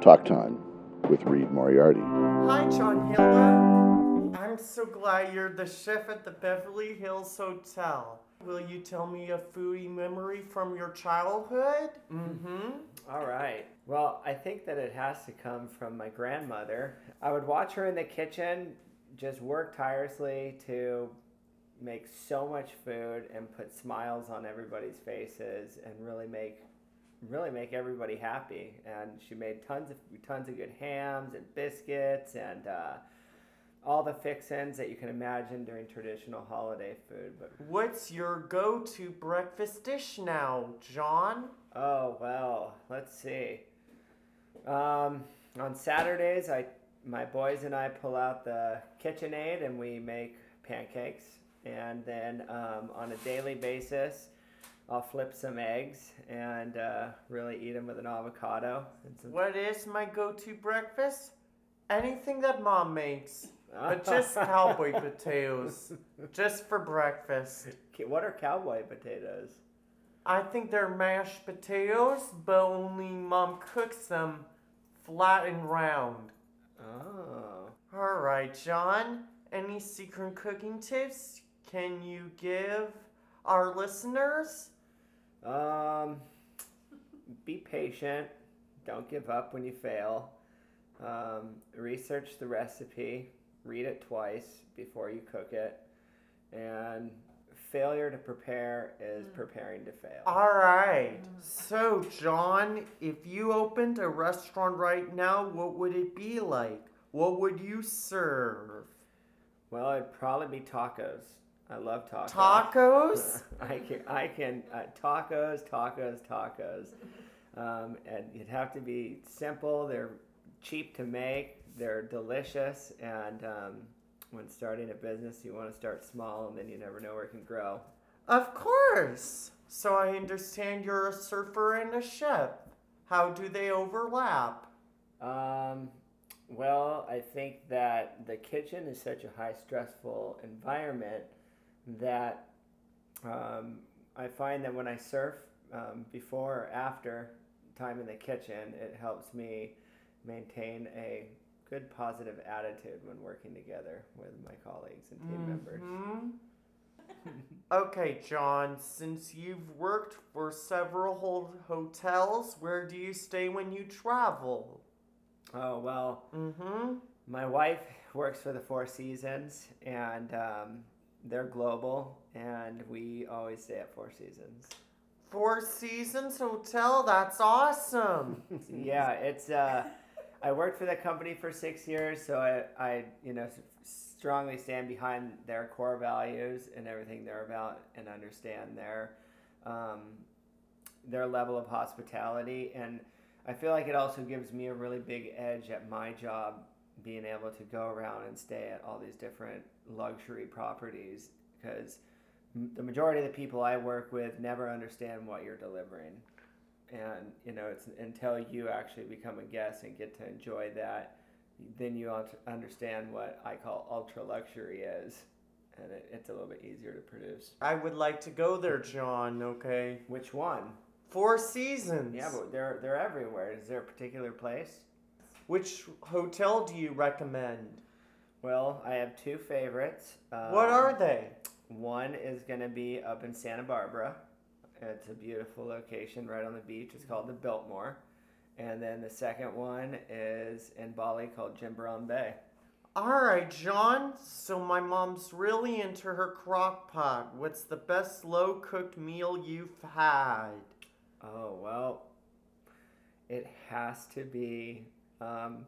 Talk Time with Reed Moriarty. Hi, John Hilda. I'm so glad you're the chef at the Beverly Hills Hotel. Will you tell me a foodie memory from your childhood? Mm-hmm. All right. Well, I think that it has to come from my grandmother. I would watch her in the kitchen just work tirelessly to make so much food and put smiles on everybody's faces and really make really make everybody happy. And she made tons of tons of good hams and biscuits and uh, all the fixins that you can imagine during traditional holiday food. But What's your go-to breakfast dish now, John? oh well, let's see. Um, on Saturdays, I my boys and I pull out the KitchenAid and we make pancakes. And then um, on a daily basis, I'll flip some eggs and uh, really eat them with an avocado. What is my go-to breakfast? Anything that mom makes, but just cowboy potatoes, just for breakfast. What are cowboy potatoes? I think they're mashed potatoes, but only mom cooks them flat and round. Oh. All right, John. Any secret cooking tips can you give our listeners? Um, be patient. Don't give up when you fail. Um, research the recipe. Read it twice before you cook it. And failure to prepare is preparing to fail. All right. So, John, if you opened a restaurant right now, what would it be like? What would you serve? Well, it'd probably be tacos. I love tacos. Tacos? I can, I can, uh, tacos, tacos, tacos. Um, and it'd have to be simple. They're cheap to make. They're delicious. And um, when starting a business, you want to start small, and then you never know where it can grow. Of course. So, I understand you're a surfer and a chef. How do they overlap? Um, well, I think that the kitchen is such a high stressful environment that um, I find that when I surf um, before or after time in the kitchen, it helps me maintain a good positive attitude when working together with my colleagues and team members. Mhm. okay, John, since you've worked for several ho- hotels, where do you stay when you travel? Oh, well, Mm-hmm. my wife works for the Four Seasons and um, they're global, and we always stay at Four Seasons. Four Seasons Hotel, that's awesome. yeah, it's. Uh, I worked for that company for six years, so I, I, you know, strongly stand behind their core values and everything they're about, and understand their, um, their level of hospitality. And I feel like it also gives me a really big edge at my job, being able to go around and stay at all these different luxury properties, because the majority of the people I work with never understand what you're delivering. And you know it's until you actually become a guest and get to enjoy that then you understand what i call ultra luxury is and it, it's a little bit easier to produce. I would like to go there, John, okay? which one? Four Seasons. yeah but they're they're everywhere. Is there a particular place Which hotel do you recommend? well i have two favorites um, what are they? one is going to be up in santa barbara it's a beautiful location right on the beach it's called the biltmore and then the second one is in bali called jimbaran bay All right, John. So my mom's really into her crock pot. What's the best slow cooked meal you've had? Oh well, it has to be. Um,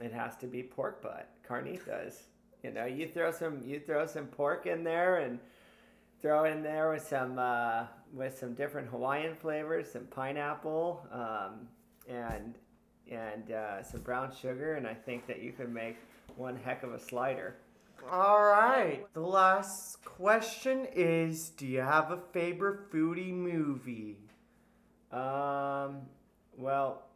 it has to be pork butt, carnitas. You know, you throw some you throw some pork in there and throw in there with some uh, with some different Hawaiian flavors, some pineapple, um, and and uh, some brown sugar, and I think that you could make one heck of a slider. All right. The last question is Do you have a favorite foodie movie? Um, well,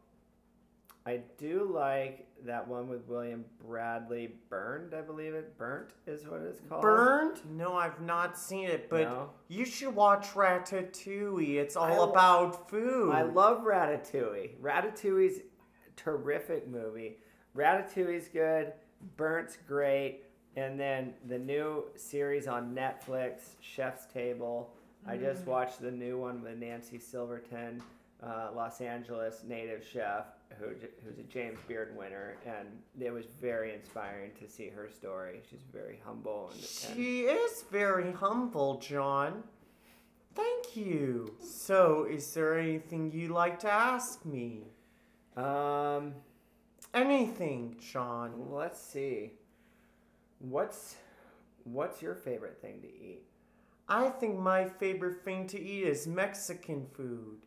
I do like that one with William Bradley Burned, I believe it. Burnt is what it's called. Burned? No, I've not seen it, but No? you should watch Ratatouille. It's all I lo- about food. I love Ratatouille. Ratatouille's terrific movie. Ratatouille's good. Burnt's great. And then the new series on Netflix, Chef's Table. I just mm. watched the new one with Nancy Silverton, uh, Los Angeles native chef, who, who's a James Beard winner, and it was very inspiring to see her story. She's very humble and, and She is very humble, John. Thank you. So, is there anything you'd like to ask me? um. Anything, John. Let's see. What's what's your favorite thing to eat? I think my favorite thing to eat is Mexican food.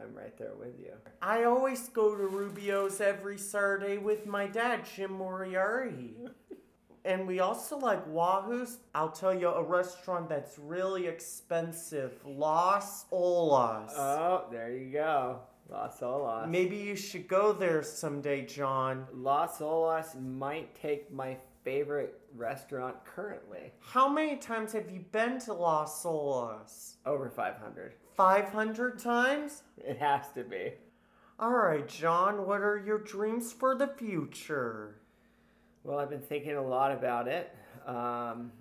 I'm right there with you. I always go to Rubio's every Saturday with my dad, Jim Moriarty. and we also like Wahoo's. I'll tell you a restaurant that's really expensive Las Olas. Oh, there you go. Las Olas. Maybe you should go there someday, John. Las Olas might take my favorite restaurant currently. How many times have you been to Las Olas? Over 500. 500 times? It has to be. All right, John, what are your dreams for the future? Well, I've been thinking a lot about it. Um,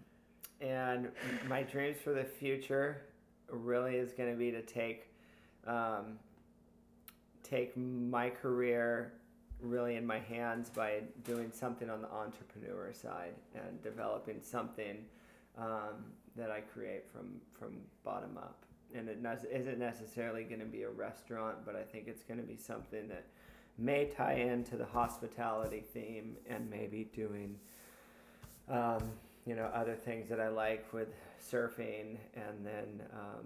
and my dreams for the future really is going to be to take um, take my career really in my hands by doing something on the entrepreneur side and developing something um, that I create from from bottom up. And it ne- isn't necessarily going to be a restaurant, but I think it's going to be something that may tie into the hospitality theme and maybe doing um, you know other things that I like with surfing and then um,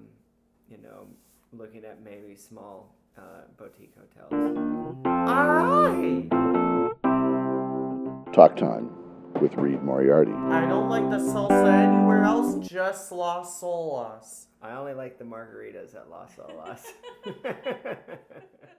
you know looking at maybe small uh, boutique hotels. All right. Talk Time with Reed Moriarty. I don't like the salsa anywhere else, just Las Olas. I only like the margaritas at Las Olas.